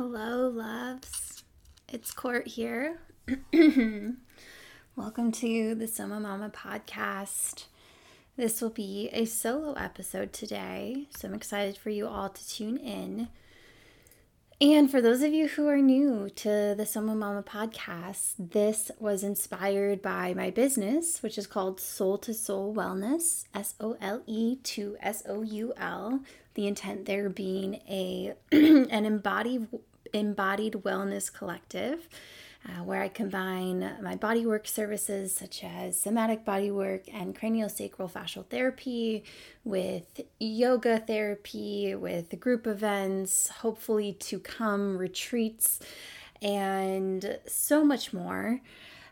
Hello, loves. It's Court here. Welcome to the Soma Mama podcast. This will be a solo episode today, so I'm excited for you all to tune in. And for those of you who are new to the Soma Mama podcast, this was inspired by my business, which is called Sole to Soul Wellness, S O L E to S O U L. The intent there being a an embodied embodied wellness collective uh, where I combine my bodywork services such as somatic bodywork and craniosacral fascial therapy with yoga therapy, with group events, hopefully to come retreats, and so much more.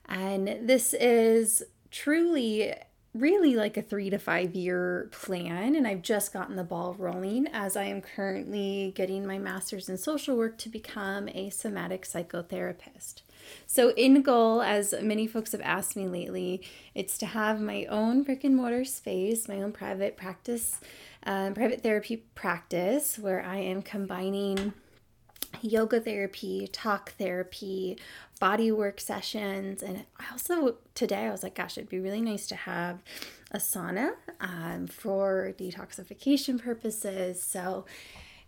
And this is truly really like a three to five year plan, and I've just gotten the ball rolling as I am currently getting my master's in social work to become a somatic psychotherapist. So, in goal, as many folks have asked me lately, it's to have my own brick and mortar space, my own private practice, um, private therapy practice, where I am combining yoga therapy, talk therapy, body work sessions. And I also, today, I was like, gosh, it'd be really nice to have a sauna um, for detoxification purposes. So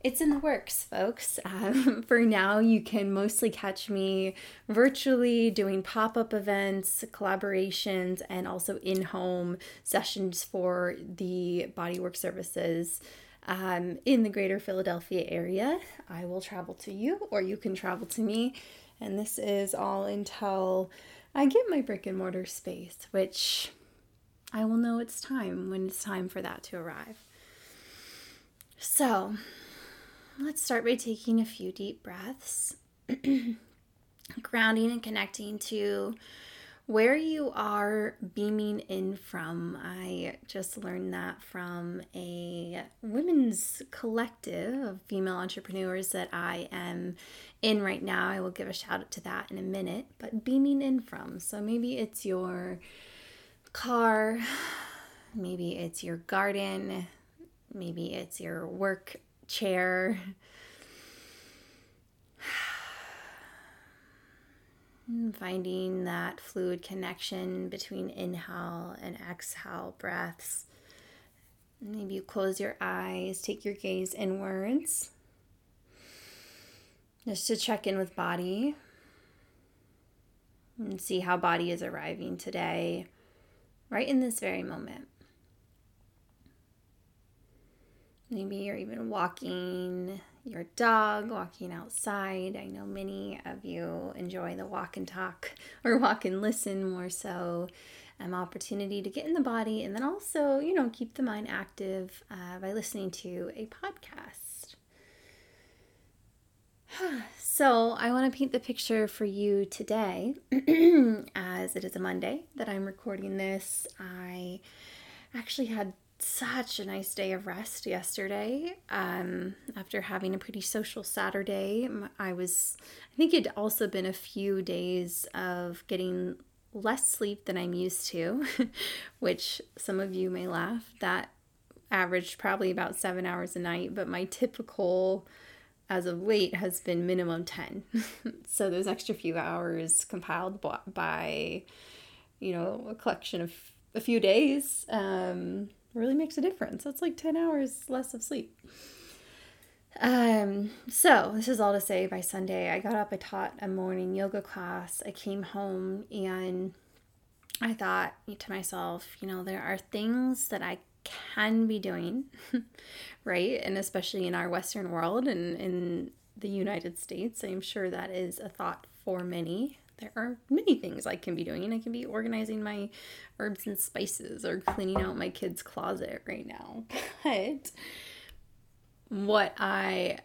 it's in the works, folks. Um, for now, you can mostly catch me virtually doing pop up events, collaborations, and also in home sessions for the bodywork services um, in the greater Philadelphia area. I will travel to you, or you can travel to me. And this is all until I get my brick and mortar space, which I will know it's time when it's time for that to arrive. So, let's start by taking a few deep breaths, grounding and connecting to where you are beaming in from. I just learned that from a women's collective of female entrepreneurs that I am in right now. I will give a shout out to that in a minute, but beaming in from. So maybe it's your car, maybe it's your garden, maybe it's your work chair. Finding that fluid connection between inhale and exhale breaths. Maybe you close your eyes, take your gaze inwards, just to check in with body and see how body is arriving today, right in this very moment. Maybe you're even walking your dog, walking outside. I know many of you enjoy the walk and talk or walk and listen more so. An um, opportunity to get in the body and then also, you know, keep the mind active uh, by listening to a podcast. So, I want to paint the picture for you today as it is a Monday that I'm recording this. I actually had such a nice day of rest yesterday. Um, after having a pretty social Saturday, I was, I think it'd also been a few days of getting less sleep than I'm used to, which some of you may laugh. That averaged probably about seven hours a night, but my typical as of late has been minimum 10. so those extra few hours compiled by, you know, a collection of a few days. Um, really makes a difference. That's like 10 hours less of sleep. Um, so this is all to say by Sunday, I got up, I taught a morning yoga class. I came home and I thought to myself, you know, there are things that I can be doing, right? And especially in our Western world and in the United States, I'm sure that is a thought for many there are many things I can be doing. I can be organizing my herbs and spices or cleaning out my kid's closet right now. But what I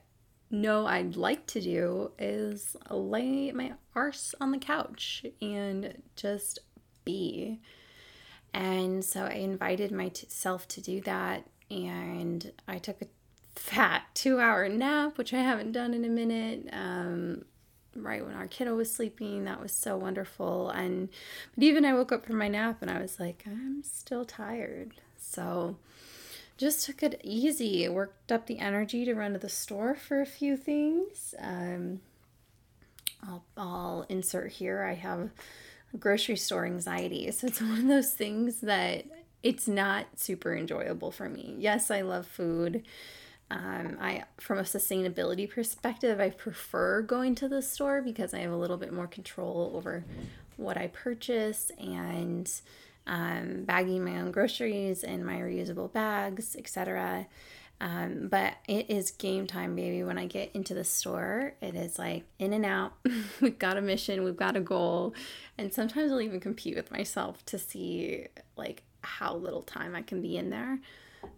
know I'd like to do is lay my arse on the couch and just be. And so I invited myself to do that, and I took a fat two hour nap, which I haven't done in a minute. Um, right when our kiddo was sleeping. That was so wonderful. And but even I woke up from my nap and I was like, I'm still tired. So just took it easy. Worked up the energy to run to the store for a few things. Um, I'll, I'll insert here. I have grocery store anxiety. So it's one of those things that it's not super enjoyable for me. Yes, I love food. Um, I, from a sustainability perspective, I prefer going to the store because I have a little bit more control over what I purchase and um, bagging my own groceries in my reusable bags, etc. Um, but it is game time, baby. When I get into the store, it is like in and out. we've got a mission, we've got a goal, and sometimes I'll even compete with myself to see like how little time I can be in there.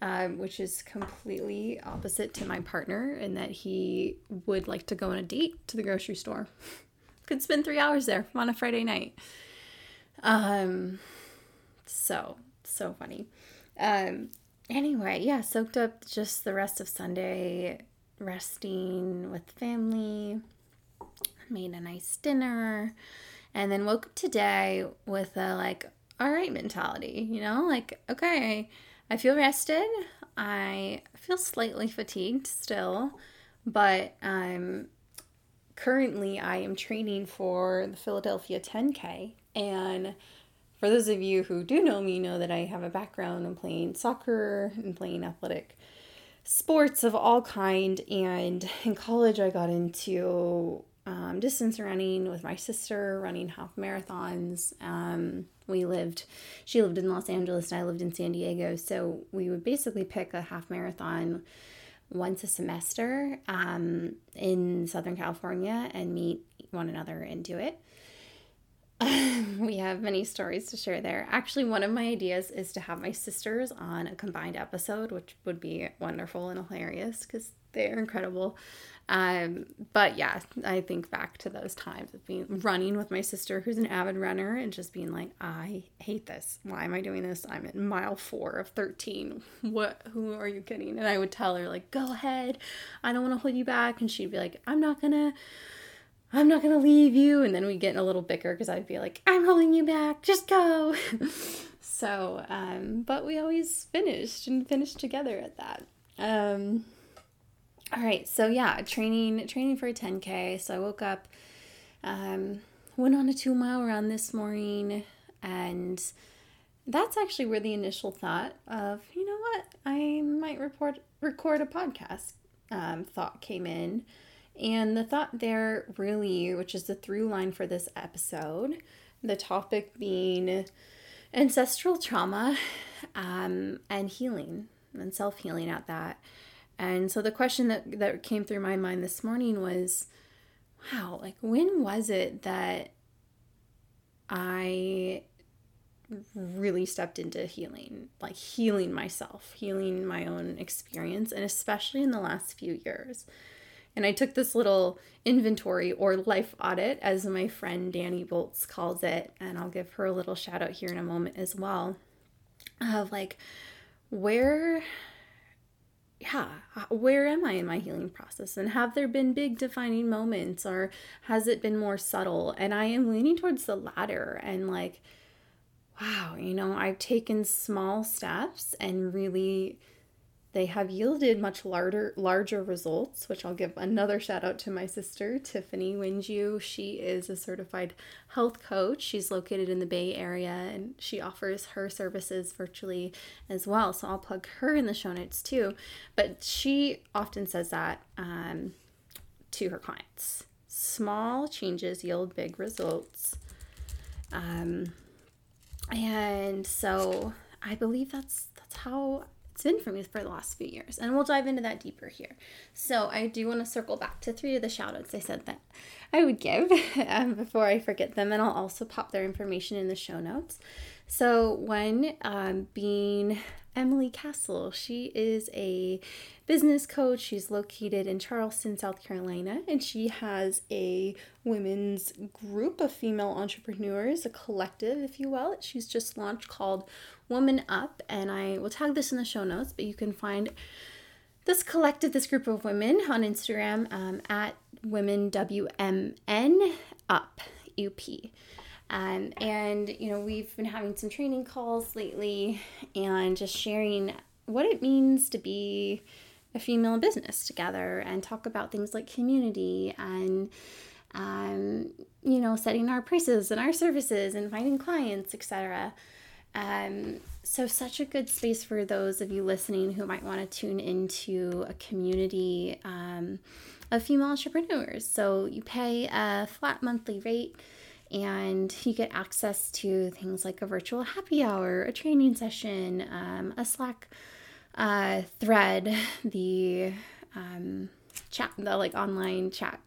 Um, which is completely opposite to my partner in that he would like to go on a date to the grocery store. Could spend three hours there on a Friday night. Um, so so funny. Um, anyway, yeah, soaked up just the rest of Sunday, resting with family, made a nice dinner, and then woke up today with a like, all right mentality, you know, like, okay, I feel rested. I feel slightly fatigued still, but um, currently I am training for the Philadelphia 10K and for those of you who do know me, know that I have a background in playing soccer and playing athletic sports of all kind. And in college, I got into um, distance running with my sister, running half marathons. Um, we lived, she lived in Los Angeles and I lived in San Diego. So we would basically pick a half marathon once a semester um, in Southern California and meet one another and do it. we have many stories to share there. Actually, one of my ideas is to have my sisters on a combined episode, which would be wonderful and hilarious because they're incredible. Um, but yeah, I think back to those times of being running with my sister, who's an avid runner, and just being like, I hate this. Why am I doing this? I'm at mile four of 13. What, who are you kidding? And I would tell her, like, go ahead. I don't want to hold you back. And she'd be like, I'm not gonna I'm not gonna leave you. And then we get in a little bicker because I'd be like, I'm holding you back, just go. so, um, but we always finished and finished together at that. Um, all right, so yeah, training training for a 10k. So I woke up, um, went on a two mile run this morning, and that's actually where the initial thought of you know what I might report record a podcast um, thought came in. And the thought there, really, which is the through line for this episode, the topic being ancestral trauma um, and healing and self healing at that. And so the question that, that came through my mind this morning was wow, like when was it that I really stepped into healing, like healing myself, healing my own experience, and especially in the last few years. And I took this little inventory or life audit, as my friend Dani Boltz calls it, and I'll give her a little shout out here in a moment as well, of like, where, yeah, uh, where am I in my healing process? And have there been big defining moments or has it been more subtle? And I am leaning towards the latter and like, wow, you know, I've taken small steps and really they have yielded much larger larger results, which I'll give another shout out to my sister, Tiffany Windju. She is a certified health coach. She's located in the Bay Area and she offers her services virtually as well. So I'll plug her in the show notes too. But she often says that um, to her clients. Small changes yield big results. Um, and so I believe that's that's how it's been for me for the last few years. And we'll dive into that deeper here. So I do want to circle back to three of the shout outs I said that I would give um, before I forget them. And I'll also pop their information in the show notes. So one um, being Emily Cassel. She is a business coach. She's located in Charleston, South Carolina, and she has a women's group of female entrepreneurs, a collective, if you will. She's just launched called Woman Up, and I will tag this in the show notes, but you can find this collective, this group of women on Instagram um, at Women WMN Up UP. Um, and, you know, we've been having some training calls lately and just sharing what it means to be a female in business together and talk about things like community and um, you know setting our prices and our services and finding clients etc um, so such a good space for those of you listening who might want to tune into a community um, of female entrepreneurs. So you pay a flat monthly rate and you get access to things like a virtual happy hour, a training session, um, a Slack uh, thread, the um, chat, the like online chat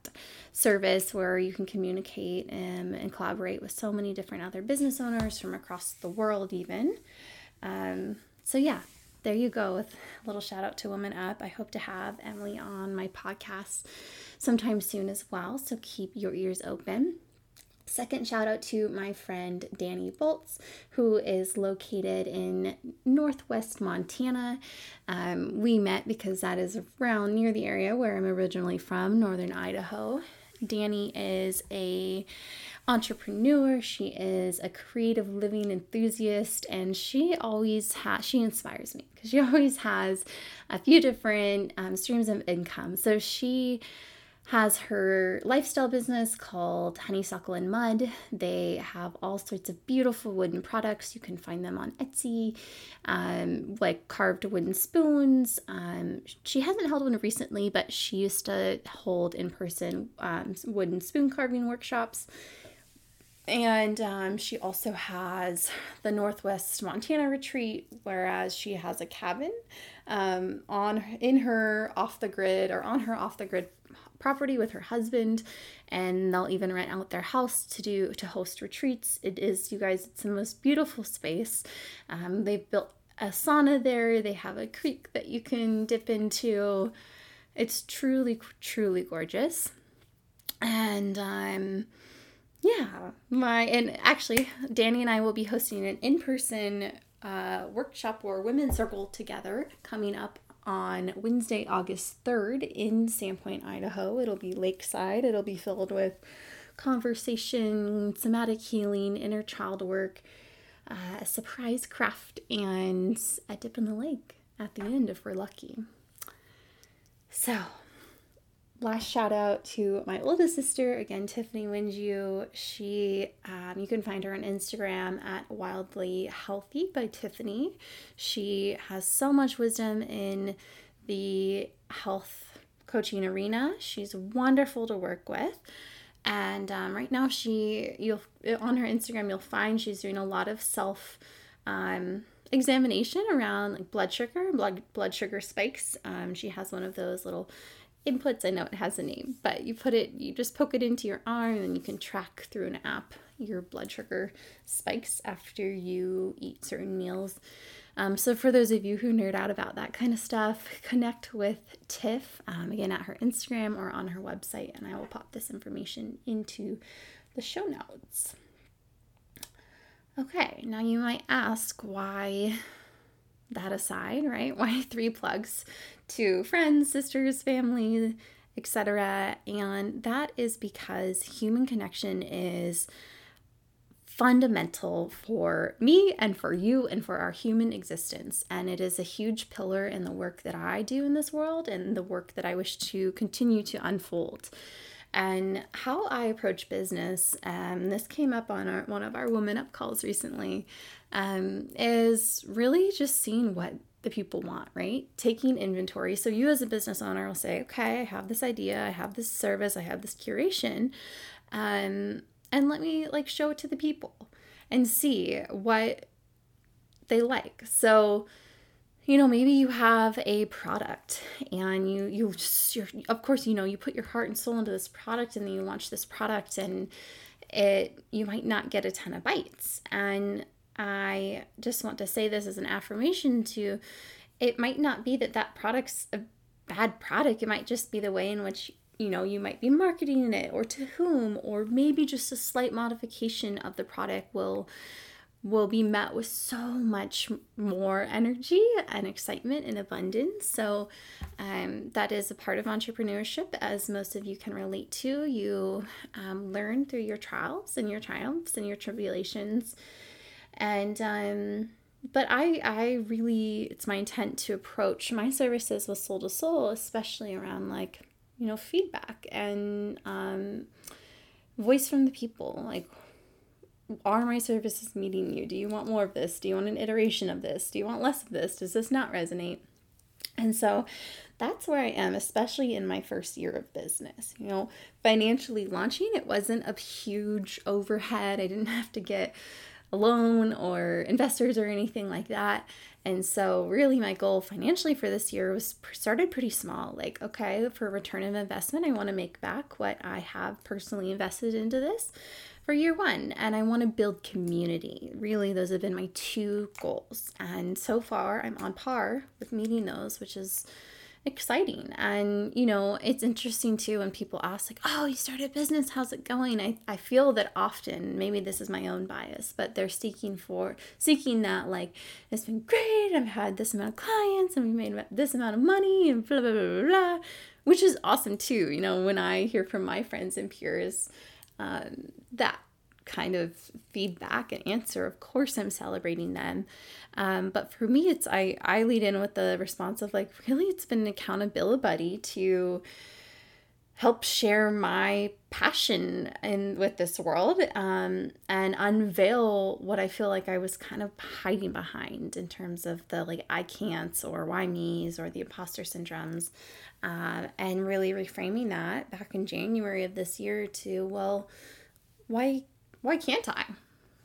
service where you can communicate and, and collaborate with so many different other business owners from across the world, even. Um, so yeah, there you go with a little shout out to Woman Up. I hope to have Emily on my podcast sometime soon as well. So keep your ears open. Second shout out to my friend Dani Boltz, who is located in northwest Montana. Um, we met because that is around near the area where I'm originally from, northern Idaho. Dani is a entrepreneur she is a creative living enthusiast and she always has she inspires me because she always has a few different um, streams of income so she has her lifestyle business called Honeysuckle and Mud. They have all sorts of beautiful wooden products. You can find them on Etsy, um, like carved wooden spoons. Um, she hasn't held one recently, but she used to hold in person um, wooden spoon carving workshops. And um, she also has the Northwest Montana retreat, whereas she has a cabin um, on in her off the grid or on her off the grid property with her husband and they'll even rent out their house to do to host retreats. It is you guys it's the most beautiful space. Um, they've built a sauna there. They have a creek that you can dip into. It's truly truly gorgeous. And um yeah my and actually dani and i will be hosting an in-person uh, workshop or women's circle together coming up on Wednesday, August 3rd in Sandpoint, Idaho. It'll be lakeside. It'll be filled with conversation, somatic healing, inner child work, uh, a surprise craft, and a dip in the lake at the end if we're lucky. So, last shout out to my oldest sister again tiffany windju. She um, you can find her on instagram at wildly healthy by tiffany. She has so much wisdom in the health coaching arena. She's wonderful to work with. And um, right now she you'll on her instagram you'll find she's doing a lot of self um, examination around like blood sugar blood blood sugar spikes. Um, she has one of those little inputs. I know it has a name, but you put it, you just poke it into your arm and you can track through an app your blood sugar spikes after you eat certain meals. Um, so, for those of you who nerd out about that kind of stuff, connect with Tiff um, again at her Instagram or on her website, and I will pop this information into the show notes. Okay, now you might ask why that aside, right? Why three plugs to friends, sisters, family, etc. And that is because human connection is fundamental for me and for you and for our human existence. And it is a huge pillar in the work that I do in this world and the work that I wish to continue to unfold. And how I approach business, um, this came up on our, one of our Woman Up calls recently, um, is really just seeing what the people want, right? Taking inventory. So you as a business owner will say, okay, I have this idea, I have this service, I have this curation, um, and let me like show it to the people and see what they like. So you know maybe you have a product and you you just you're, of course you know you put your heart and soul into this product and then you launch this product and it you might not get a ton of bites and i just want to say this as an affirmation to it might not be that that product's a bad product it might just be the way in which you know you might be marketing it or to whom or maybe just a slight modification of the product will will be met with so much more energy and excitement and abundance. So, um, that is a part of entrepreneurship, as most of you can relate to. You um, learn through your trials and your triumphs and your tribulations. And um, but I I really it's my intent to approach my services with soul to soul, especially around like you know feedback and um, voice from the people. Like, are my services meeting you? Do you want more of this? Do you want an iteration of this? Do you want less of this? Does this not resonate? And so that's where I am, especially in my first year of business. You know, financially launching, it wasn't a huge overhead. I didn't have to get a loan or investors or anything like that. And so, really, my goal financially for this year was started pretty small. Like, okay, for return of investment, I want to make back what I have personally invested into this for year one. And I want to build community. Really, those have been my two goals. And so far, I'm on par with meeting those, which is exciting. And, you know, it's interesting too when people ask, like, oh, you started a business, how's it going? I, I feel that often, maybe this is my own bias, but they're seeking for, seeking that, like, it's been great, I've had this amount of clients, and we made this amount of money, and blah, blah, blah, blah, blah, which is awesome too. You know, when I hear from my friends and peers, um, that kind of feedback and answer, of course I'm celebrating them. Um, but for me, it's I I lead in with the response of like, really, it's been an accountability buddy to help share my passion in with this world um, and unveil what I feel like I was kind of hiding behind in terms of the like I can'ts or why me's or the imposter syndromes, uh, and really reframing that back in January of this year to well, why why can't I?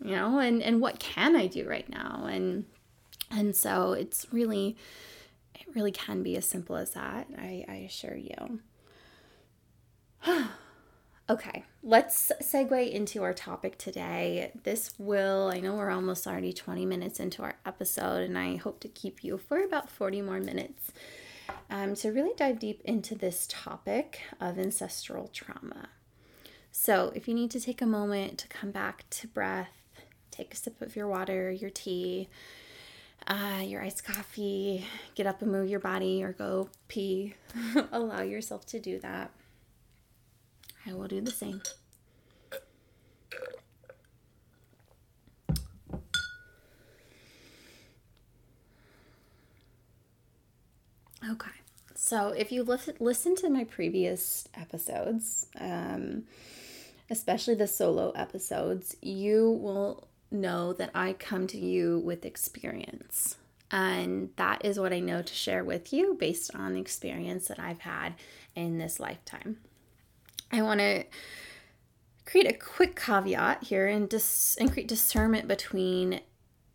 You know, and and what can I do right now? And and so it's really it really can be as simple as that. I, I assure you. okay, let's segue into our topic today. This will, I know we're almost already 20 minutes into our episode, and I hope to keep you for about 40 more minutes um, to really dive deep into this topic of ancestral trauma. So, if you need to take a moment to come back to breath, take a sip of your water, your tea, uh, your iced coffee, get up and move your body or go pee, allow yourself to do that. I will do the same. Okay. So if you listen, to my previous episodes, um, especially the solo episodes, you will know that I come to you with experience. And that is what I know to share with you based on the experience that I've had in this lifetime. I want to create a quick caveat here and, dis- and create discernment between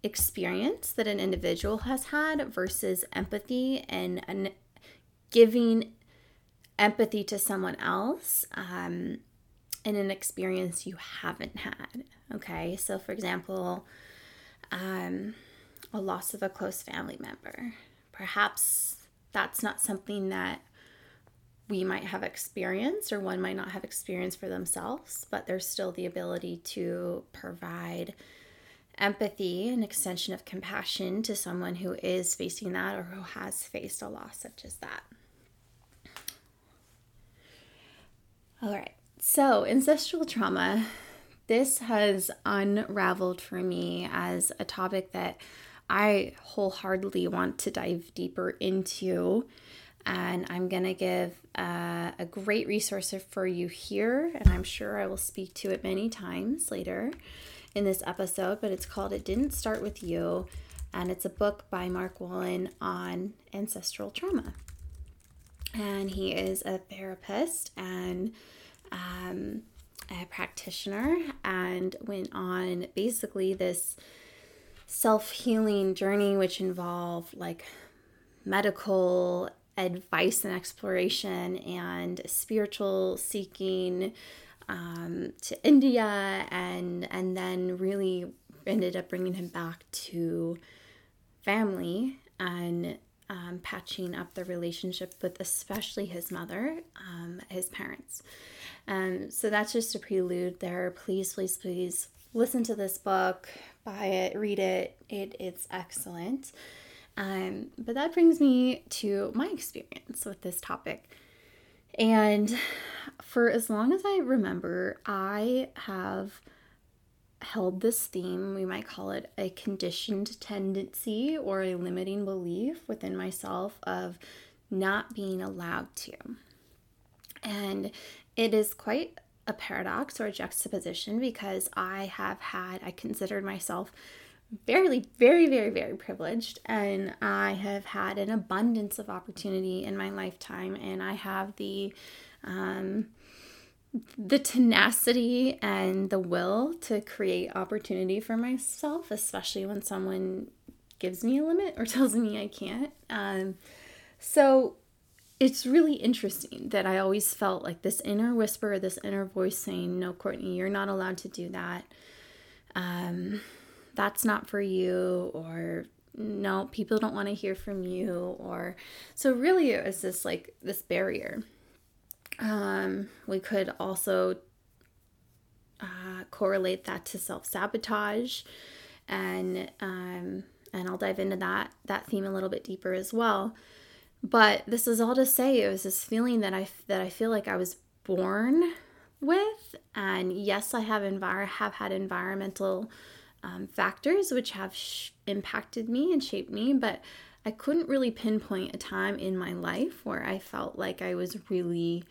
experience that an individual has had versus empathy and an, giving empathy to someone else um, in an experience you haven't had. Okay, so for example, um, a loss of a close family member. Perhaps that's not something that we might have experienced or one might not have experienced for themselves, but there's still the ability to provide empathy and extension of compassion to someone who is facing that or who has faced a loss such as that. All right. So, ancestral trauma, this has unraveled for me as a topic that I wholeheartedly want to dive deeper into. And I'm going to give uh, a great resource for you here. And I'm sure I will speak to it many times later in this episode. But it's called It Didn't Start With You. And it's a book by Mark Wolynn on ancestral trauma. And he is a therapist and um, a practitioner and went on basically this self healing journey, which involved like medical advice and exploration and spiritual seeking um, to India, and and then really ended up bringing him back to family and um, patching up the relationship with especially his mother, um, his parents. Um, so that's just a prelude there. Please, please, please listen to this book, buy it, read it. It it's excellent. Um, but that brings me to my experience with this topic. And for as long as I remember, I have held this theme. We might call it a conditioned tendency or a limiting belief within myself of not being allowed to. And it is quite a paradox or a juxtaposition because I have had, I considered myself very, very, very, very privileged, and I have had an abundance of opportunity in my lifetime, and I have the um, the tenacity and the will to create opportunity for myself, especially when someone gives me a limit or tells me I can't. Um, so it's really interesting that I always felt like this inner whisper, this inner voice saying, No, Courtney, you're not allowed to do that. Um, that's not for you, or no, people don't want to hear from you, or so really it was this like this barrier. Um, we could also uh, correlate that to self sabotage, and um, and I'll dive into that that theme a little bit deeper as well. But this is all to say it was this feeling that I that I feel like I was born with, and yes, I have envir- have had environmental um, factors which have sh- impacted me and shaped me, but I couldn't really pinpoint a time in my life where I felt like I was really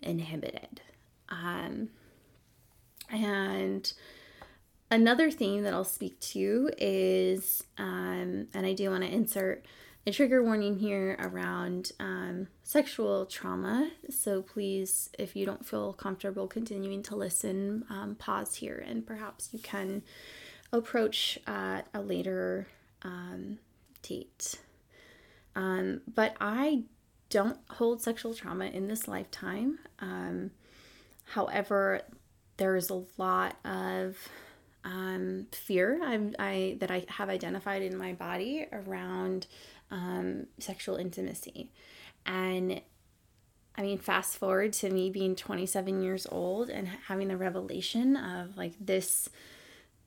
inhibited. Um, and another thing that I'll speak to is, um, and I do want to insert a trigger warning here around um, sexual trauma. So please, if you don't feel comfortable continuing to listen, um, pause here and perhaps you can approach at a later um, date. Um, but I don't hold sexual trauma in this lifetime. Um, however, there's a lot of um, fear I, I, that I have identified in my body around um, sexual intimacy. And I mean, fast forward to me being 27 years old and having the revelation of like this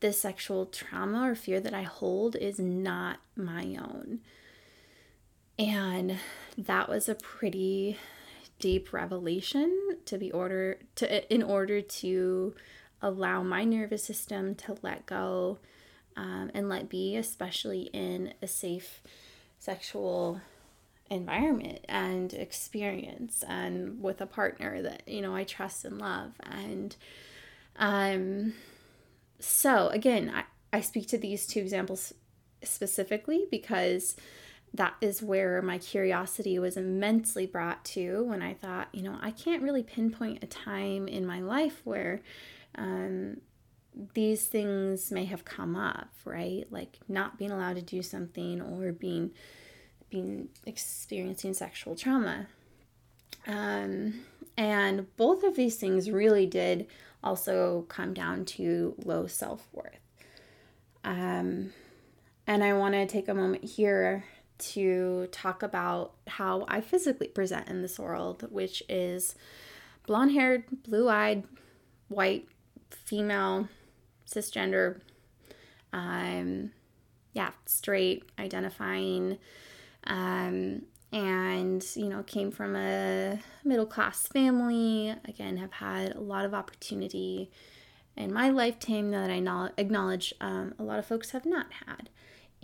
this sexual trauma or fear that I hold is not my own. And that was a pretty deep revelation to be order to in order to allow my nervous system to let go um, and let be, especially in a safe sexual environment and experience and with a partner that you know I trust and love. And um so again I, I speak to these two examples specifically because that is where my curiosity was immensely brought to when I thought, you know, I can't really pinpoint a time in my life where um, these things may have come up, right? Like not being allowed to do something or being being experiencing sexual trauma. Um, and both of these things really did also come down to low self worth. Um, and I want to take a moment here to talk about how I physically present in this world, which is blonde haired, blue eyed, white, female, cisgender, um, yeah, straight, identifying, um, and you know, came from a middle class family. Again, have had a lot of opportunity in my lifetime that I acknowledge um, a lot of folks have not had.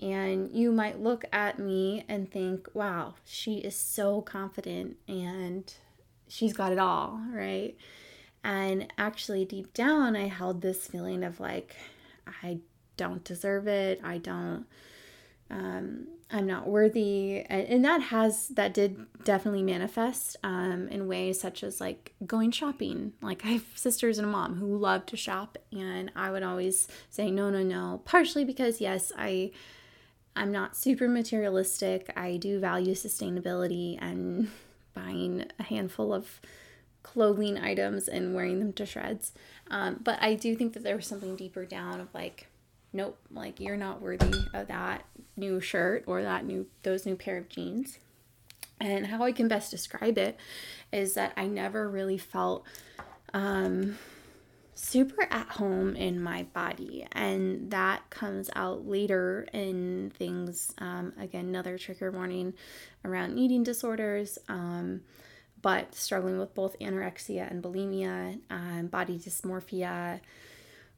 And you might look at me and think, wow, she is so confident and she's got it all, right? And actually, deep down, I held this feeling of like, I don't deserve it. I don't, um, I'm not worthy. And, and, that has, that did definitely manifest um, in ways such as like going shopping. Like, I have sisters and a mom who love to shop, and I would always say, no, no, no. Partially because, yes, I, I'm not super materialistic. I do value sustainability and buying a handful of clothing items and wearing them to shreds. Um, but I do think that there was something deeper down of like, nope, like you're not worthy of that new shirt or that new those new pair of jeans. And how I can best describe it is that I never really felt um, super at home in my body and that comes out later in things um, again another trigger warning around eating disorders um, but struggling with both anorexia and bulimia um, body dysmorphia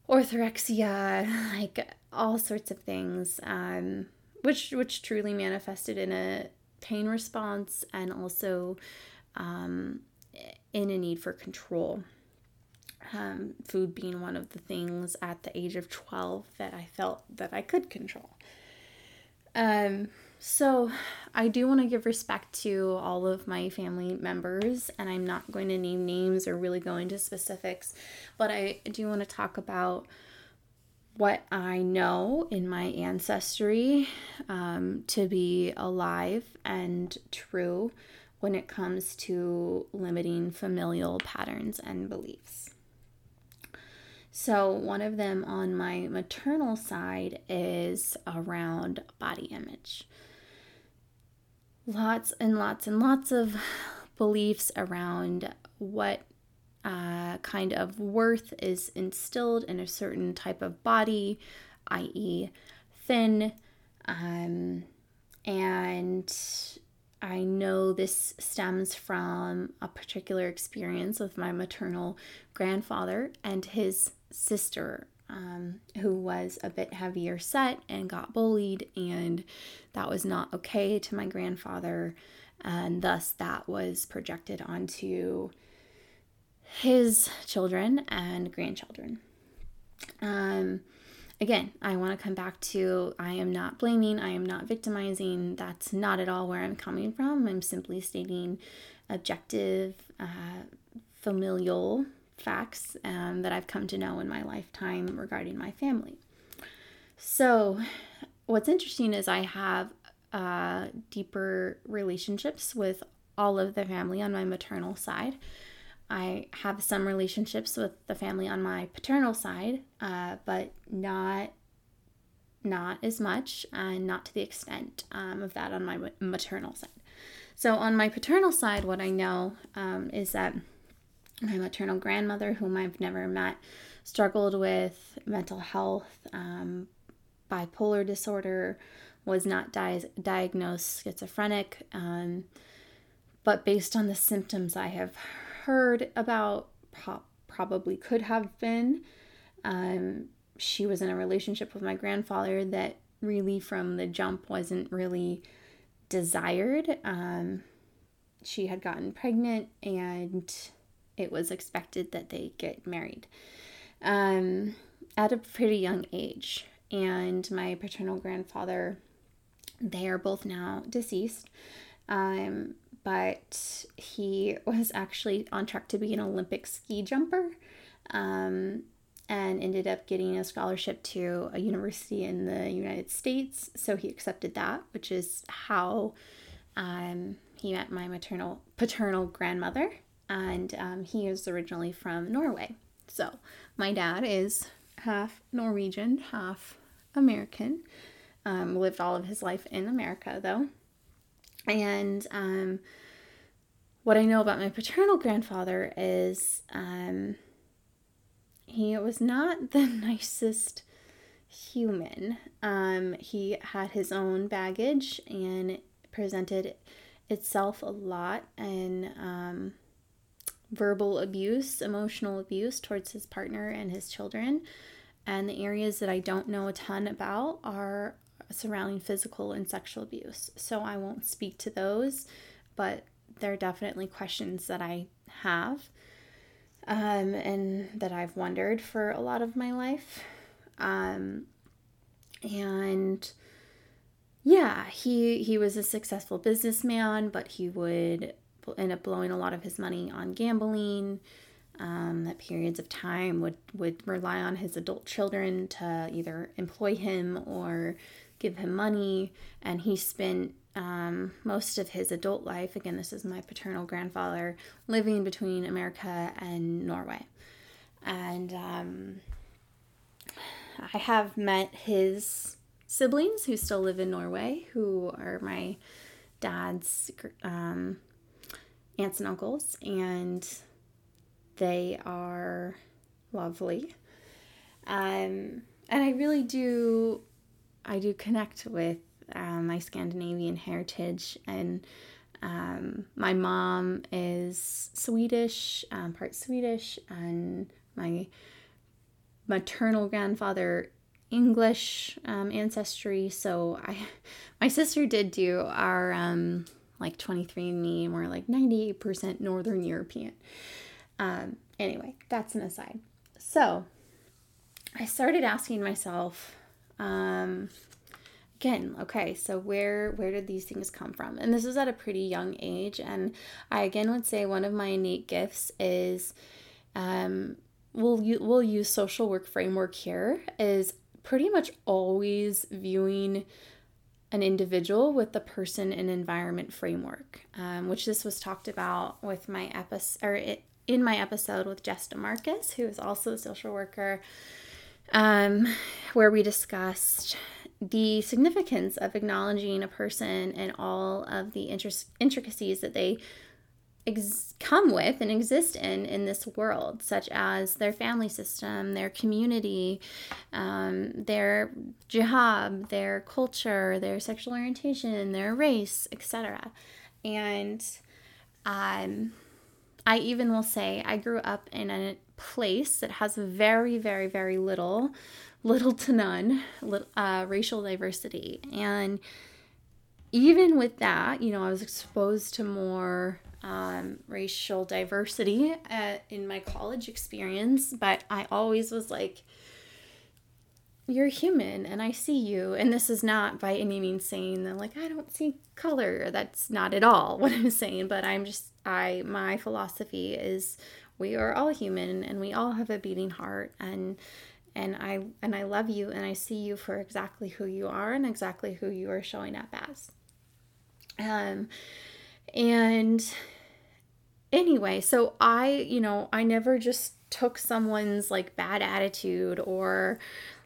orthorexia, like all sorts of things, um, which which truly manifested in a pain response and also um, in a need for control. Um, food being one of the things at the age of 12 that I felt that I could control. Um, so I do want to give respect to all of my family members, and I'm not going to name names or really go into specifics, but I do want to talk about what I know in my ancestry um, to be alive and true when it comes to limiting familial patterns and beliefs. So, one of them on my maternal side is around body image. Lots and lots and lots of beliefs around what uh, kind of worth is instilled in a certain type of body, i.e., thin. Um, and I know this stems from a particular experience with my maternal grandfather and his sister, um, who was a bit heavier set and got bullied, and that was not okay to my grandfather, and thus that was projected onto his children and grandchildren. Um, again, I want to come back to I am not blaming, I am not victimizing. That's not at all where I'm coming from. I'm simply stating objective, uh, familial facts um, that I've come to know in my lifetime regarding my family. So, what's interesting is I have uh, deeper relationships with all of the family on my maternal side. I have some relationships with the family on my paternal side, uh, but not not as much and not to the extent um, of that on my maternal side. So on my paternal side, what I know um, is that my maternal grandmother, whom I've never met, struggled with mental health, um, bipolar disorder, was not di- diagnosed schizophrenic. Um, but based on the symptoms I have heard about pro- probably could have been. Um, she was in a relationship with my grandfather that really, from the jump, wasn't really desired. Um, she had gotten pregnant and it was expected that they get married um, at a pretty young age. And my paternal grandfather, they are both now deceased. Um, but he was actually on track to be an Olympic ski jumper um, and ended up getting a scholarship to a university in the United States. So he accepted that, which is how um, he met my maternal paternal grandmother. And um, he is originally from Norway. So my dad is half Norwegian, half American. Um, lived all of his life in America, though. And um, what I know about my paternal grandfather is um, he was not the nicest human. Um, he had his own baggage and presented itself a lot and verbal abuse, emotional abuse towards his partner and his children. And the areas that I don't know a ton about are surrounding physical and sexual abuse. So I won't speak to those, but there are definitely questions that I have um, and that I've wondered for a lot of my life. Um, and yeah, he he was a successful businessman, but he would end up blowing a lot of his money on gambling. Um, that periods of time would would rely on his adult children to either employ him or give him money, and he spent um, most of his adult life, again, this is my paternal grandfather, living between America and Norway. And um, I have met his siblings who still live in Norway, who are my dad's um, aunts and uncles, and they are lovely. Um, and I really do I do connect with um, my Scandinavian heritage, and um, my mom is Swedish, um, part Swedish, and my maternal grandfather English um, ancestry. So I, my sister did do our um, like 23andMe, and we're like 98% Northern European. Um, anyway, that's an aside. So I started asking myself, um, again, okay, so where where did these things come from? And this was at a pretty young age, and I again would say one of my innate gifts is, um, we'll we'll use social work framework here is pretty much always viewing an individual with the person and environment framework, um, which this was talked about with my episode or it, in my episode with Jess DeMarcus, who is also a social worker, um, where we discussed the significance of acknowledging a person and all of the intricacies that they ex- come with and exist in in this world, such as their family system, their community, um, their job, their culture, their sexual orientation, their race, etc. And um, I even will say I grew up in a place that has very, very, very little, little to none uh, racial diversity. And even with that, you know, I was exposed to more um, racial diversity at, uh, in my college experience, but I always was like, you're human and I see you. And this is not by any means saying that, like, I don't see color. That's not at all what I'm saying, but I'm just, I, my philosophy is we are all human and we all have a beating heart and and I and I love you and I see you for exactly who you are and exactly who you are showing up as. Um and anyway, so I, you know, I never just took someone's like bad attitude or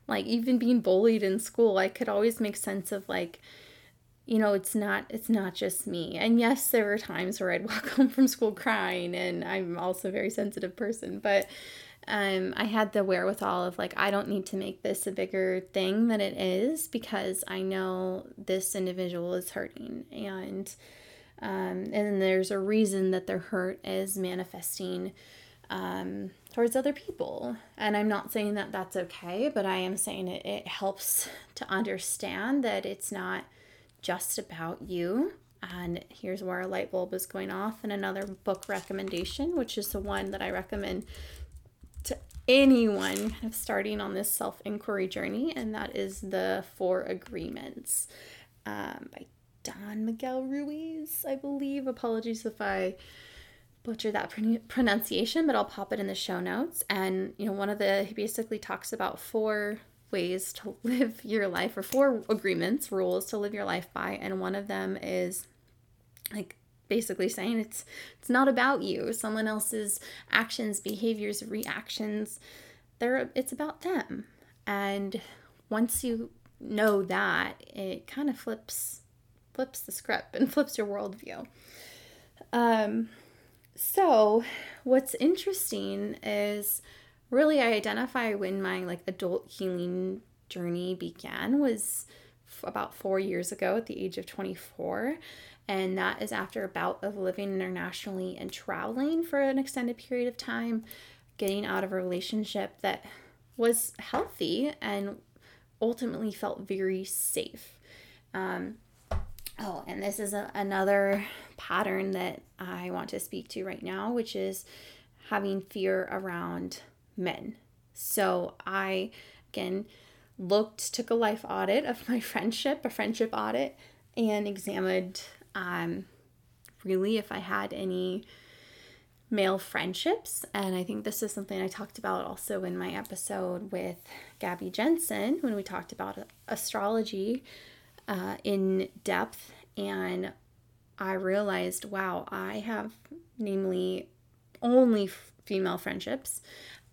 like even being bullied in school. I could always make sense of like you know, it's not it's not just me. And yes, there were times where I'd walk home from school crying and I'm also a very sensitive person, but um, I had the wherewithal of like, I don't need to make this a bigger thing than it is because I know this individual is hurting. And um, and there's a reason that their hurt is manifesting um, towards other people. And I'm not saying that that's okay, but I am saying it, it helps to understand that it's not just about you. And here's where a light bulb is going off, and another book recommendation, which is the one that I recommend to anyone kind of starting on this self inquiry journey, and that is The Four Agreements um, by Don Miguel Ruiz, I believe. Apologies if I butcher that pronunciation, but I'll pop it in the show notes. And, you know, one of the, he basically talks about four ways to live your life, or four agreements, rules to live your life by. And one of them is like basically saying it's it's not about you someone else's actions behaviors reactions they're it's about them and once you know that it kind of flips flips the script and flips your worldview. Um, so what's interesting is really I identify when my like adult healing journey began was f- about four years ago at the age of 24 and that is after a bout of living internationally and traveling for an extended period of time getting out of a relationship that was healthy and ultimately felt very safe um, Oh, and this is a, another pattern that I want to speak to right now, which is having fear around men. So I, again, looked, took a life audit of my friendship, a friendship audit, and examined um, really if I had any male friendships. And I think this is something I talked about also in my episode with Gabby Jensen when we talked about astrology uh, in depth, and I realized, wow, I have namely only female friendships.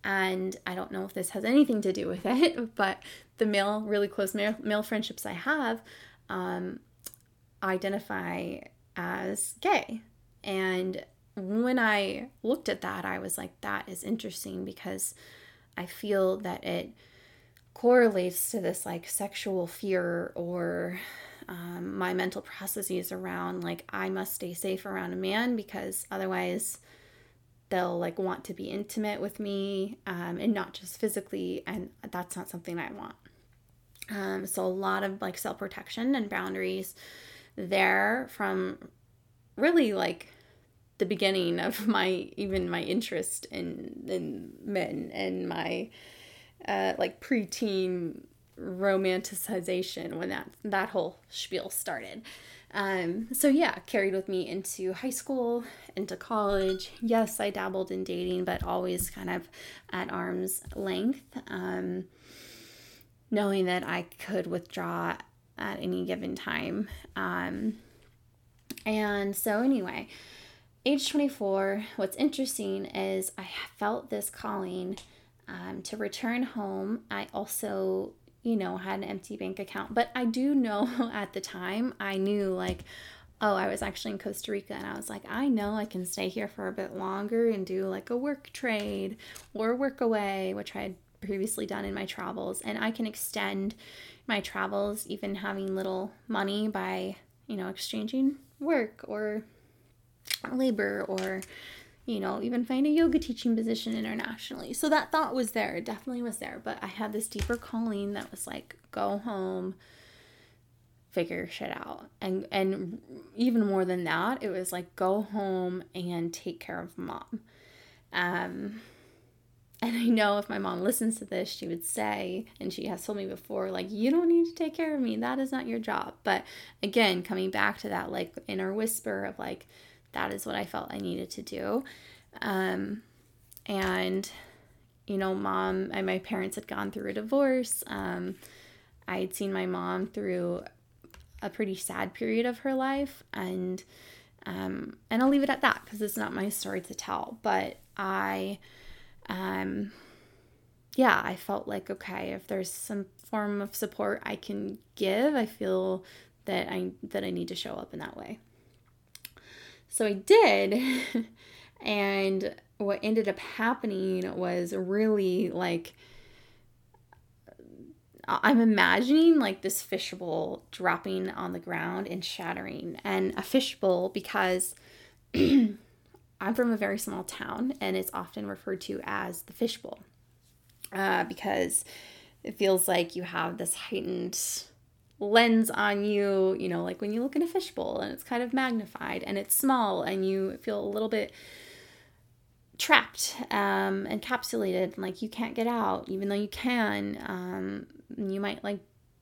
And I don't know if this has anything to do with it, but the male, really close male, male friendships I have um, identify as gay. And when I looked at that, I was like, that is interesting because I feel that it correlates to this like sexual fear or um, my mental processes around like I must stay safe around a man because otherwise they'll like want to be intimate with me um, and not just physically and that's not something i want. Um, so a lot of like self protection and boundaries there from really like the beginning of my even my interest in in men and my uh, like preteen romanticization when that that whole spiel started. Um, so yeah, carried with me into high school, into college. Yes, I dabbled in dating, but always kind of at arm's length, um, knowing that I could withdraw at any given time. Um, and so anyway, age 24, what's interesting is I felt this calling um, to return home. I also you know, had an empty bank account. But I do know at the time, I knew like, oh, I was actually in Costa Rica and I was like, I know I can stay here for a bit longer and do like a work trade or work away, which I had previously done in my travels. And I can extend my travels, even having little money by, you know, exchanging work or labor or you know, even find a yoga teaching position internationally. So that thought was there, it definitely was there. But I had this deeper calling that was like, go home, figure shit out. And and even more than that, it was like go home and take care of mom. Um and I know if my mom listens to this, she would say, and she has told me before, like, you don't need to take care of me. That is not your job. But again, coming back to that like inner whisper of like, that is what I felt I needed to do. Um, and, you know, mom and my parents had gone through a divorce. Um, I had seen my mom through a pretty sad period of her life. And, um, and I'll leave it at that because it's not my story to tell. But I, um, yeah, I felt like, okay, if there's some form of support I can give, I feel that I that I need to show up in that way. So I did. and what ended up happening was really like I'm imagining like this fishbowl dropping on the ground and shattering. And a fishbowl because I'm from a very small town and it's often referred to as the fishbowl uh, because it feels like you have this heightened lens on you, you know, like when you look in a fishbowl and it's kind of magnified and it's small and you feel a little bit trapped, um, encapsulated, like you can't get out, even though you can. Um, you might like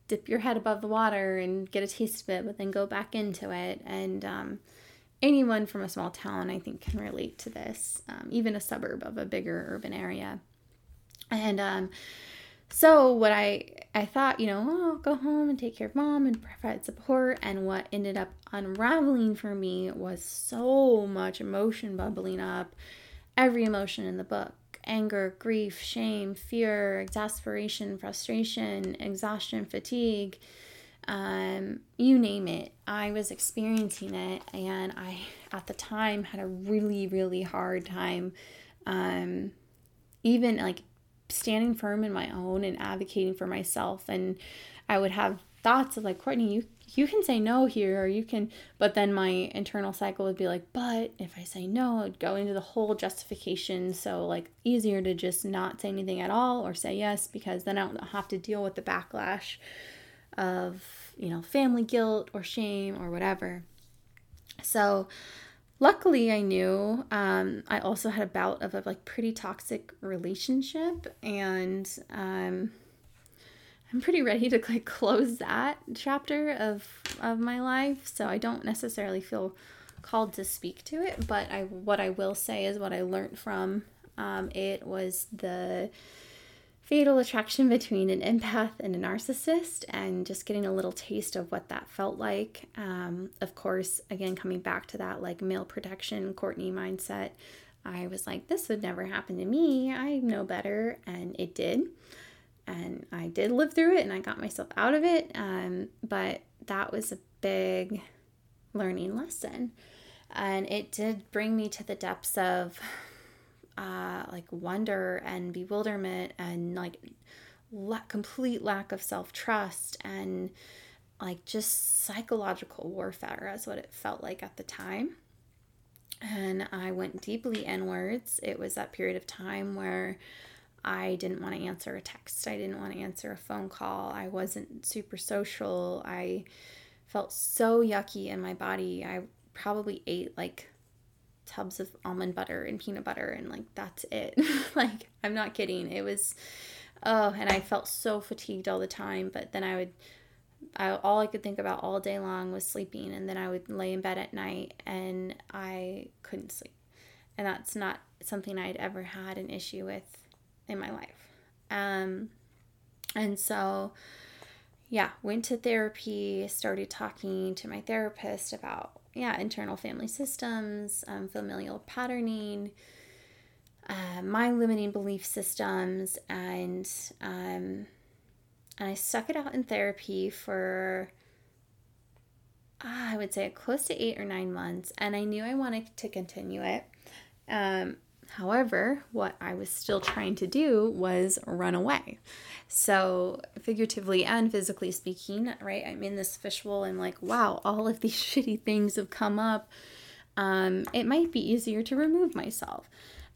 dip your head above the water and get a taste of it, but then go back into it. And um, anyone from a small town, I think, can relate to this, um, even a suburb of a bigger urban area. And um, so what I I thought, you know, oh, I'll go home and take care of mom and provide support. And what ended up unraveling for me was so much emotion bubbling up, every emotion in the book anger, grief, shame, fear, exasperation, frustration, exhaustion, fatigue, um, you name it. I was experiencing it, and I, at the time, had a really, really hard time, um, even like standing firm in my own and advocating for myself. And I would have thoughts of like Courtney you you can say no here or you can but then my internal cycle would be like but if I say no I'd go into the whole justification. So like easier to just not say anything at all or say yes because then I don't have to deal with the backlash of you know family guilt or shame or whatever. So luckily i knew um, i also had a bout of a like pretty toxic relationship and um, i'm pretty ready to like close that chapter of of my life so i don't necessarily feel called to speak to it but i what i will say is what i learned from um, it was the fatal attraction between an empath and a narcissist and just getting a little taste of what that felt like. Um, of course, again, coming back to that like male protection, Courtney mindset, I was like, this would never happen to me. I know better. And it did. And I did live through it and I got myself out of it. Um, but that was a big learning lesson. And it did bring me to the depths of uh, like wonder and bewilderment and like la- complete lack of self trust and like just psychological warfare, is what it felt like at the time. and I went deeply inwards. It was that period of time where I didn't want to answer a text. I didn't want to answer a phone call. I wasn't super social. I felt so yucky in my body. I probably ate like tubs of almond butter and peanut butter and like that's it. like I'm not kidding. It was oh, and I felt so fatigued all the time, but then I would I, all I could think about all day long was sleeping and then I would lay in bed at night and I couldn't sleep. And that's not something I'd ever had an issue with in my life. Um and so yeah, went to therapy, started talking to my therapist about yeah, internal family systems, um, familial patterning, uh, my limiting belief systems, and um, and I stuck it out in therapy for uh, I would say close to eight or nine months, and I knew I wanted to continue it. Um, However, what I was still trying to do was run away. So, figuratively and physically speaking, right? I'm in this fishbowl. I'm like, wow, all of these shitty things have come up. Um, it might be easier to remove myself.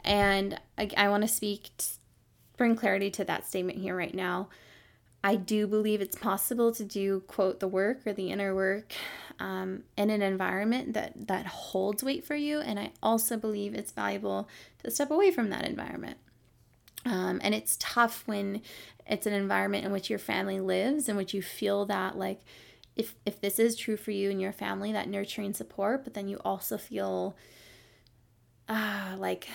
And I, I want to speak, bring clarity to that statement here right now. I do believe it's possible to do, quote, the work or the inner work um, in an environment that, that holds weight for you. And I also believe it's valuable to step away from that environment. Um, and it's tough when it's an environment in which your family lives, in which you feel that, like, if, if this is true for you and your family, that nurturing support, but then you also feel uh, like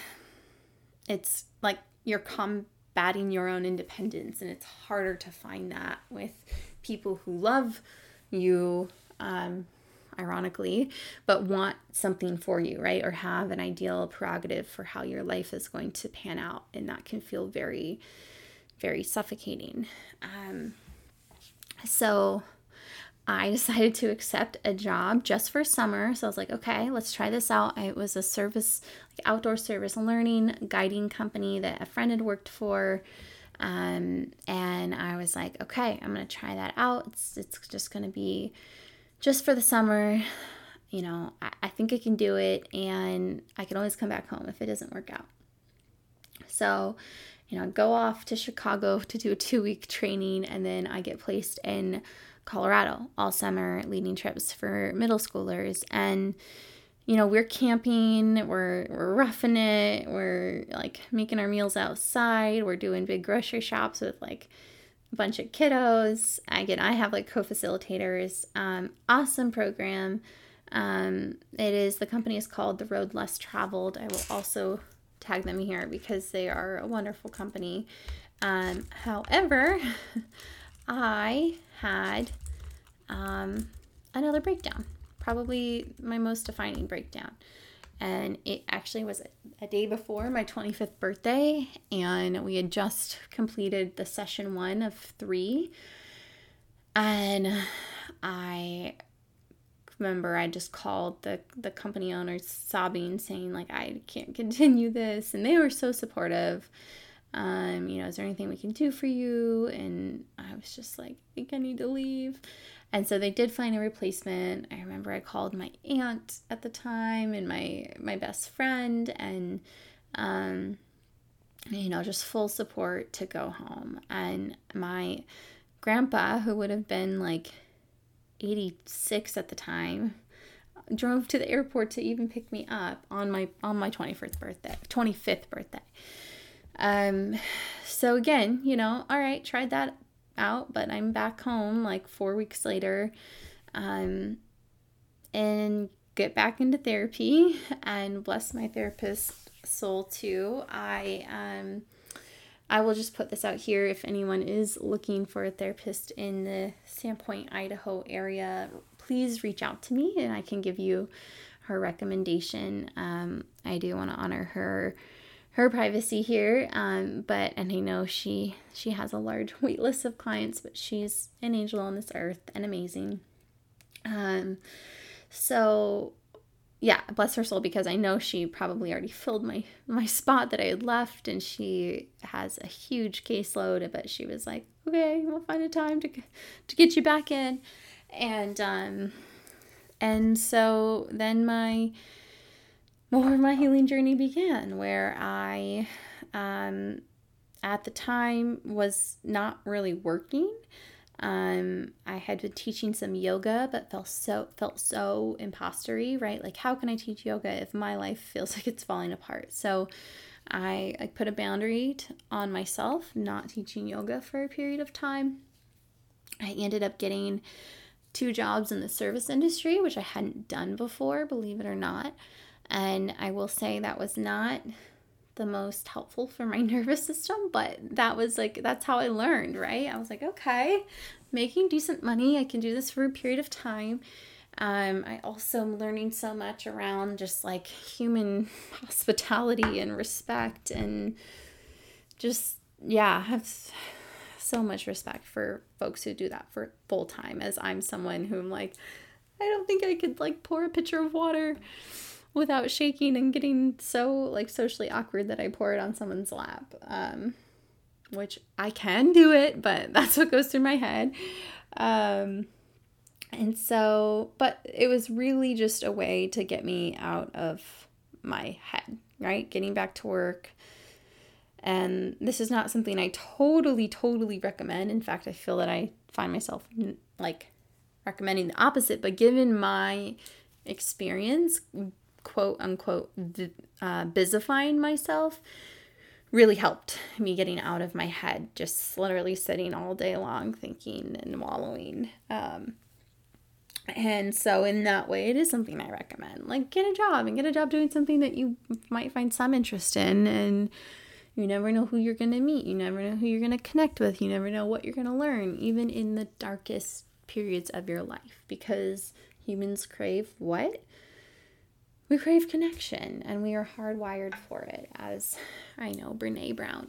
it's like you're com combating your own independence. And it's harder to find that with people who love you, um, ironically, but want something for you, right? Or have an ideal prerogative for how your life is going to pan out. And that can feel very, very suffocating. Um, so, I decided to accept a job just for summer. So I was like, okay, let's try this out. It was a service, like outdoor service learning guiding company that a friend had worked for. Um, and I was like, okay, I'm going to try that out. It's, it's just going to be just for the summer. You know, I, I think I can do it and I can always come back home if it doesn't work out. So, you know, go off to Chicago to do a two week training and then I get placed in Colorado all summer, leading trips for middle schoolers. And, you know, we're camping, we're, we're roughing it, we're like making our meals outside, we're doing big grocery shops with like a bunch of kiddos. Again, I have like co facilitators. Um, awesome program. Um, it is the company is called The Road Less Traveled. I will also tag them here because they are a wonderful company. Um, however, I had um, another breakdown, probably my most defining breakdown. And it actually was a day before my 25th birthday, and we had just completed the session one of three. And I remember I just called the the company owners sobbing, saying like I can't continue this, and they were so supportive um, you know, is there anything we can do for you? And I was just like, I think I need to leave. And so they did find a replacement. I remember I called my aunt at the time and my my best friend and um you know, just full support to go home. And my grandpa, who would have been like 86 at the time, drove to the airport to even pick me up on my on my 21st birthday, 25th birthday. Um, so again, you know, all right, tried that out, but I'm back home like four weeks later, um, and get back into therapy. And bless my therapist soul too. I um, I will just put this out here if anyone is looking for a therapist in the Sandpoint, Idaho area. Please reach out to me, and I can give you her recommendation. Um, I do want to honor her her privacy here um, but and i know she she has a large wait list of clients but she's an angel on this earth and amazing. Um so yeah bless her soul because i know she probably already filled my my spot that i had left and she has a huge caseload but she was like okay we'll find a time to to get you back in. And um and so then my more of my healing journey began, where I, um, at the time, was not really working. Um, I had been teaching some yoga, but felt so felt so impostery, right? Like, how can I teach yoga if my life feels like it's falling apart? So, I, I put a boundary t- on myself, not teaching yoga for a period of time. I ended up getting two jobs in the service industry, which I hadn't done before, believe it or not. And I will say that was not the most helpful for my nervous system, but that was like, that's how I learned, right? I was like, okay, making decent money. I can do this for a period of time. Um, I also am learning so much around just like human hospitality and respect and just, yeah, have so much respect for folks who do that for full time as I'm someone who I'm like, I don't think I could like pour a pitcher of water without shaking and getting so like socially awkward that I pour it on someone's lap. Um, which I can do it, but that's what goes through my head. Um, and so, but it was really just a way to get me out of my head, right? Getting back to work. And this is not something I totally, totally recommend. In fact, I feel that I find myself like recommending the opposite, but given my experience, quote unquote, uh, bizifying myself really helped me getting out of my head, just literally sitting all day long thinking and wallowing. Um, and so, in that way, it is something I recommend. Like, get a job and get a job doing something that you might find some interest in. And you never know who you're going to meet. You never know who you're going to connect with. You never know what you're going to learn, even in the darkest periods of your life. Because humans crave what? We crave connection and we are hardwired for it, as I know Brene Brown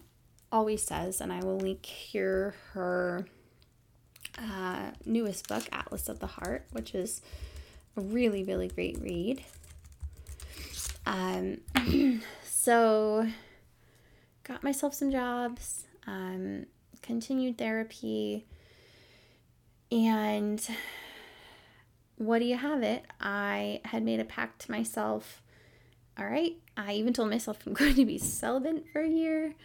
always says. And I will link here her uh, newest book, Atlas of the Heart, which is a really, really great read. Um, so, got myself some jobs, um, continued therapy, and what do you have it? I had made a pact to myself. All right, I even told myself I'm going to be celibate for a year.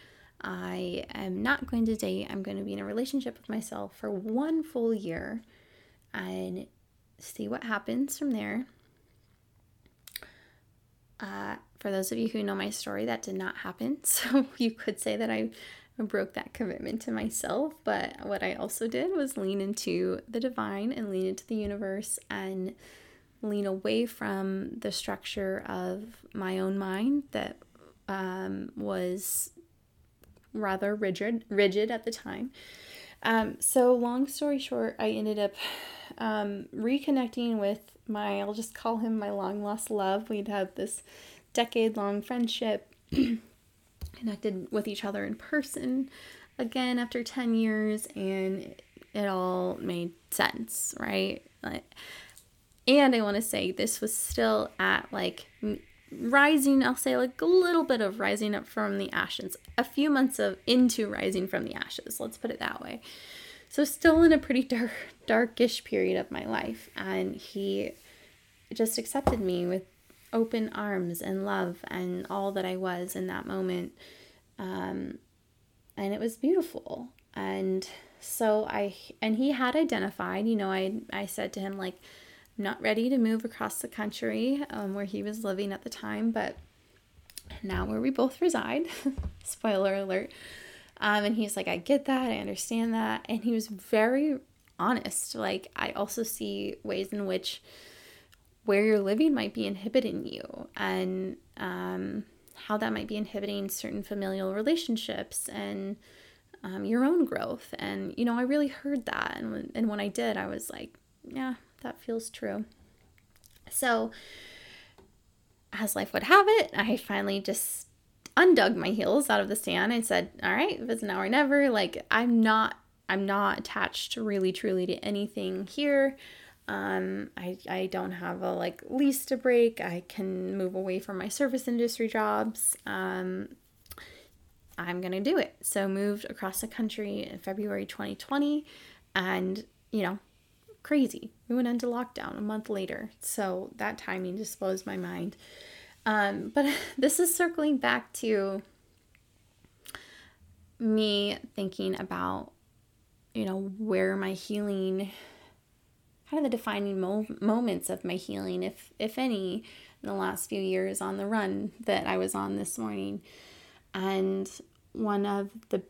I am not going to date. I'm going to be in a relationship with myself for one full year and see what happens from there. Uh, for those of you who know my story, that did not happen. So you could say that I broke that commitment to myself. But what I also did was lean into the divine and lean into the universe and lean away from the structure of my own mind that um, was rather rigid rigid at the time. Um, so long story short, I ended up um, reconnecting with my I'll just call him my long lost love. We'd had this decade long friendship, connected with each other in person again after 10 years, and it all made sense, right? And I want to say this was still at like rising i'll say like a little bit of rising up from the ashes a few months of into rising from the ashes let's put it that way so still in a pretty dark darkish period of my life and he just accepted me with open arms and love and all that i was in that moment um, and it was beautiful and so i and he had identified you know i i said to him like not ready to move across the country um, where he was living at the time, but now where we both reside. Spoiler alert. Um, and he's like, I get that, I understand that. And he was very honest. Like, I also see ways in which where you're living might be inhibiting you and um, how that might be inhibiting certain familial relationships and um, your own growth. And, you know, I really heard that. And when, and when I did, I was like, yeah, that feels true. So, as life would have it, I finally just undug my heels out of the sand and said, "All right, if it's now or never, like I'm not I'm not attached really truly to anything here. Um, I, I don't have a like lease to break. I can move away from my service industry jobs. Um, I'm gonna do it. So moved across the country in February 2020, and you know crazy. We went into lockdown a month later. So that timing just blows my mind. Um, but this is circling back to me thinking about, you know, where my healing, kind of the defining mo- moments of my healing, if if any, in the last few years on the run that I was on this morning. And one of the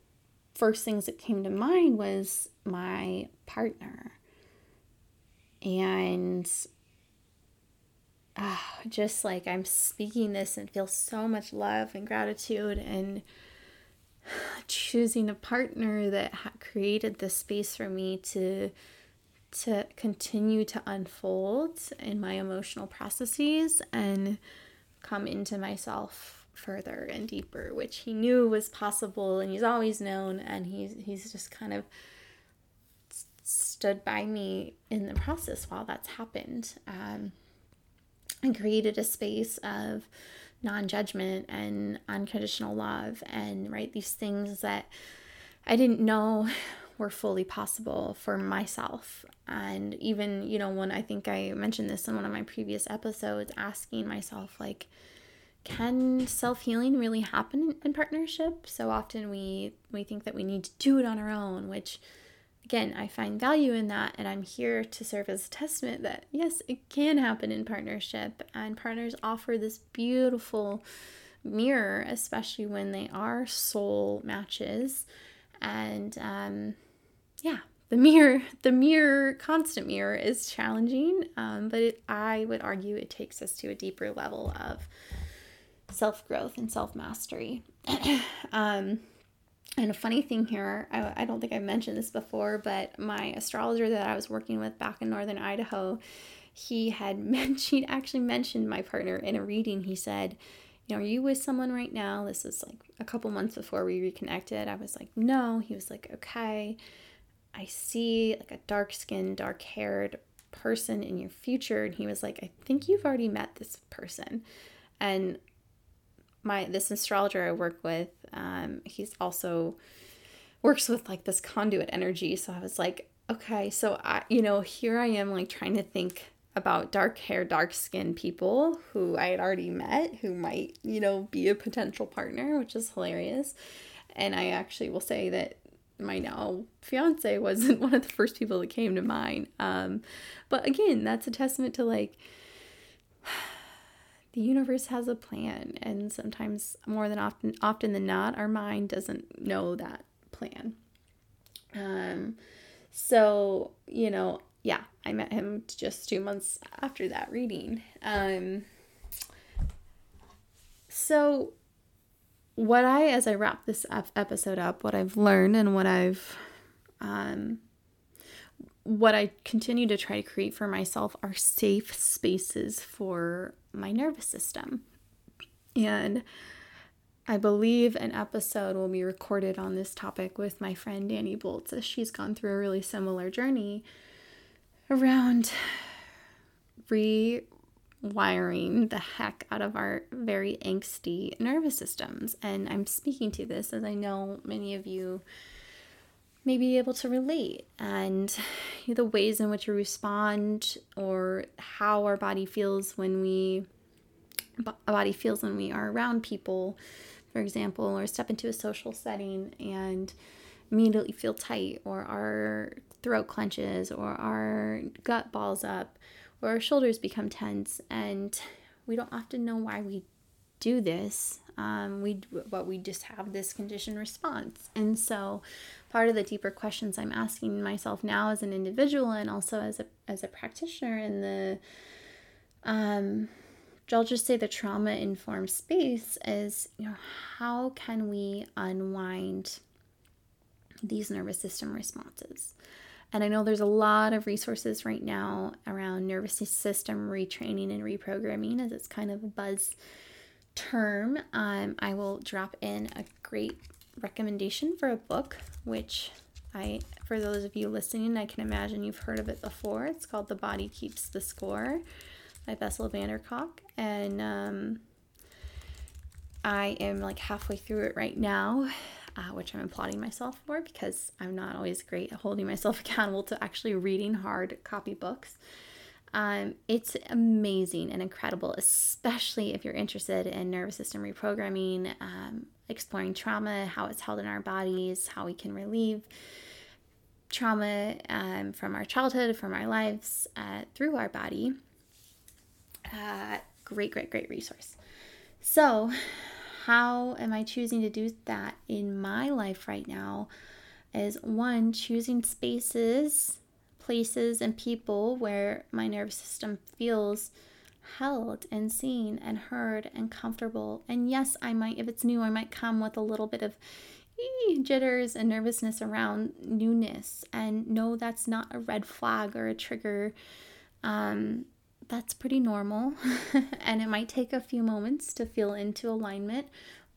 first things that came to mind was my partner. And uh, just like I'm speaking this and feel so much love and gratitude and choosing a partner that ha- created this space for me to to continue to unfold in my emotional processes and come into myself further and deeper which he knew was possible and he's always known and he's he's just kind of stood by me in the process while that's happened. Um, and created a space of non-judgment and unconditional love and right these things that I didn't know were fully possible for myself. And even you know when I think I mentioned this in one of my previous episodes asking myself like can self-healing really happen in partnership? So often we we think that we need to do it on our own which again, I find value in that, and I'm here to serve as a testament that yes, it can happen in partnership, and partners offer this beautiful mirror, especially when they are soul matches. And um, yeah, the mirror, the mirror, constant mirror is challenging, um, but it, I would argue it takes us to a deeper level of self growth and self mastery. um, and a funny thing here, I, I don't think I mentioned this before, but my astrologer that I was working with back in northern Idaho, he had mentioned actually mentioned my partner in a reading. He said, you know, are you with someone right now? This is like a couple months before we reconnected. I was like, no. He was like, okay. I see like a dark skinned, dark haired person in your future. And he was like, I think you've already met this person. And my this astrologer I work with, um, he's also works with like this conduit energy. So I was like, okay, so I, you know, here I am like trying to think about dark hair, dark skin people who I had already met who might, you know, be a potential partner, which is hilarious. And I actually will say that my now fiance wasn't one of the first people that came to mind. Um, but again, that's a testament to like the universe has a plan and sometimes more than often often than not our mind doesn't know that plan um so you know yeah i met him just two months after that reading um so what i as i wrap this episode up what i've learned and what i've um what I continue to try to create for myself are safe spaces for my nervous system. And I believe an episode will be recorded on this topic with my friend Dani Boltz as she's gone through a really similar journey around rewiring the heck out of our very angsty nervous systems. And I'm speaking to this as I know many of you may be able to relate and the ways in which we respond or how our body feels when we a body feels when we are around people for example or step into a social setting and immediately feel tight or our throat clenches or our gut balls up or our shoulders become tense and we don't often know why we do this. Um, we but we just have this conditioned response. And so part of the deeper questions i'm asking myself now as an individual and also as a as a practitioner in the um I'll just say the trauma informed space is you know how can we unwind these nervous system responses and I know there's a lot of resources right now around nervous system retraining and reprogramming, as it's kind of a buzz term, um, I will drop in a great recommendation for a book, which I, for those of you listening, I can imagine you've heard of it before. It's called The Body Keeps the Score by Bessel van der Kolk. And um, I am like halfway through it right now, uh, which I'm applauding myself for because I'm not always great at holding myself accountable to actually reading hard copy books. Um, it's amazing and incredible, especially if you're interested in nervous system reprogramming, um, exploring trauma, how it's held in our bodies, how we can relieve trauma um, from our childhood, from our lives, uh, through our body. Uh, great, great, great resource. So, how am I choosing to do that in my life right now? Is one, choosing spaces, places, and people where my nervous system feels held and seen and heard and comfortable. And yes, I might, if it's new, I might come with a little bit of jitters and nervousness around newness. And no, that's not a red flag or a trigger. Um, that's pretty normal. and it might take a few moments to feel into alignment.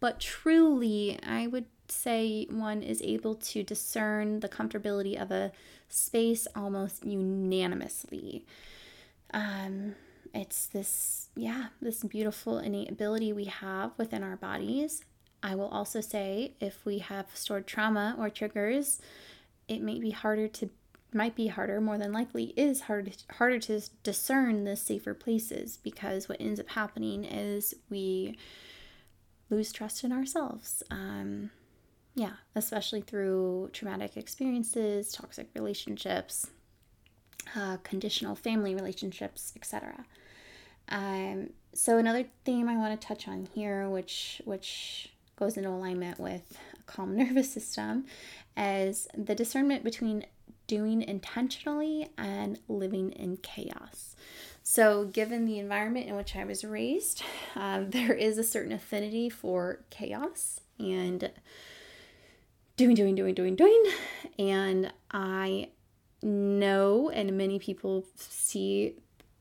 But truly, I would say one is able to discern the comfortability of a space almost unanimously. Um, it's this, yeah, this beautiful innate ability we have within our bodies. I will also say if we have stored trauma or triggers, it may be harder to might be harder, more than likely is harder harder to discern the safer places because what ends up happening is we lose trust in ourselves. Um, yeah, especially through traumatic experiences, toxic relationships, uh, conditional family relationships, etc. Um, so another theme I want to touch on here, which which goes into alignment with a calm nervous system, is the discernment between doing intentionally and living in chaos. So, given the environment in which I was raised, um, there is a certain affinity for chaos and doing, doing, doing, doing, doing. And I know, and many people see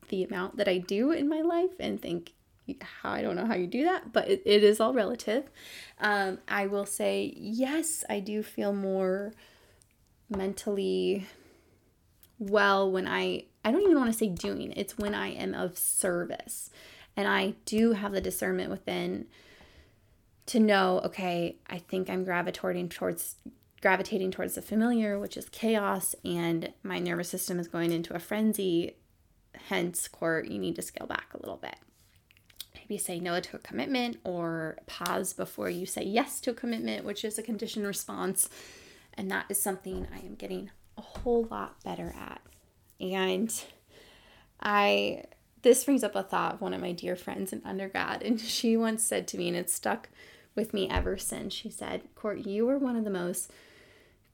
the amount that I do in my life and think, how I don't know how you do that, but it, it is all relative. Um, I will say, yes, I do feel more mentally well when I, I don't even want to say doing, it's when I am of service. And I do have the discernment within to know, okay, I think I'm gravitating towards gravitating towards the familiar, which is chaos, and my nervous system is going into a frenzy. Hence, court, you need to scale back a little bit. Maybe say no to a commitment or pause before you say yes to a commitment, which is a conditioned response. And that is something I am getting a whole lot better at. And I, this brings up a thought of one of my dear friends in undergrad, and she once said to me, and it stuck with me ever since. She said, Court, you are one of the most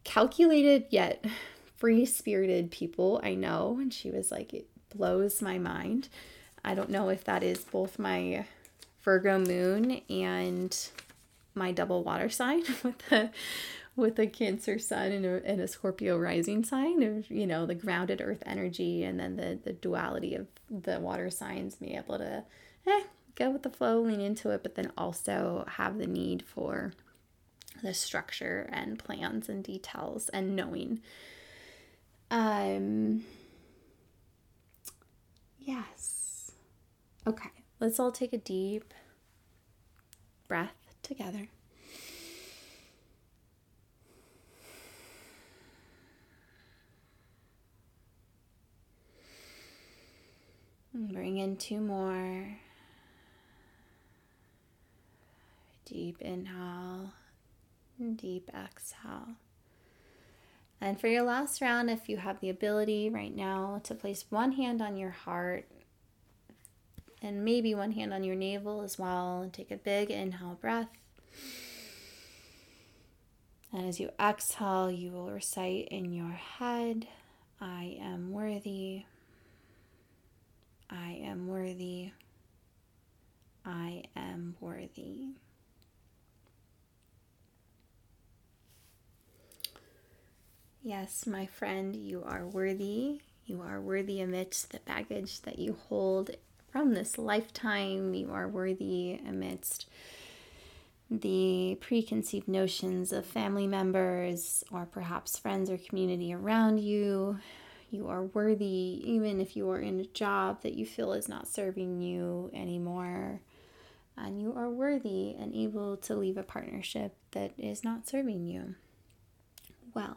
calculated yet free spirited people I know. And she was like, It blows my mind. I don't know if that is both my Virgo moon and my double water sign with the with a Cancer sun and a, and a Scorpio rising sign, of you know the grounded Earth energy, and then the the duality of the water signs, be able to eh, go with the flow, lean into it, but then also have the need for the structure and plans and details and knowing. Um, yes. Okay, let's all take a deep breath together. Hmm, bring in two more. Deep inhale, deep exhale. And for your last round, if you have the ability right now to place one hand on your heart and maybe one hand on your navel as well, and take a big inhale breath. And as you exhale, you will recite in your head, I am worthy. I am worthy. I am worthy. Yes, my friend, you are worthy. You are worthy amidst the baggage that you hold from this lifetime. You are worthy amidst the preconceived notions of family members or perhaps friends or community around you. You are worthy even if you are in a job that you feel is not serving you anymore. And you are worthy and able to leave a partnership that is not serving you well.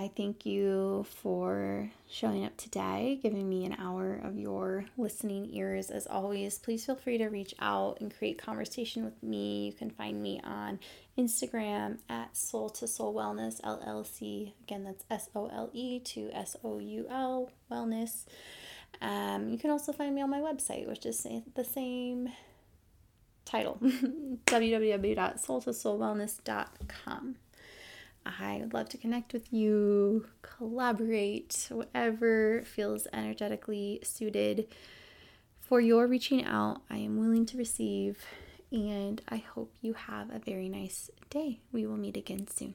I thank you for showing up today, giving me an hour of your listening ears. As always, please feel free to reach out and create conversation with me. You can find me on Instagram at Sole to Soul Wellness LLC. Again, that's S O L E to S O U L Wellness. Um, you can also find me on my website, which is the same title www.soletosoulwellness.com. I would love to connect with you, collaborate, whatever feels energetically suited for your reaching out. I am willing to receive, and I hope you have a very nice day. We will meet again soon.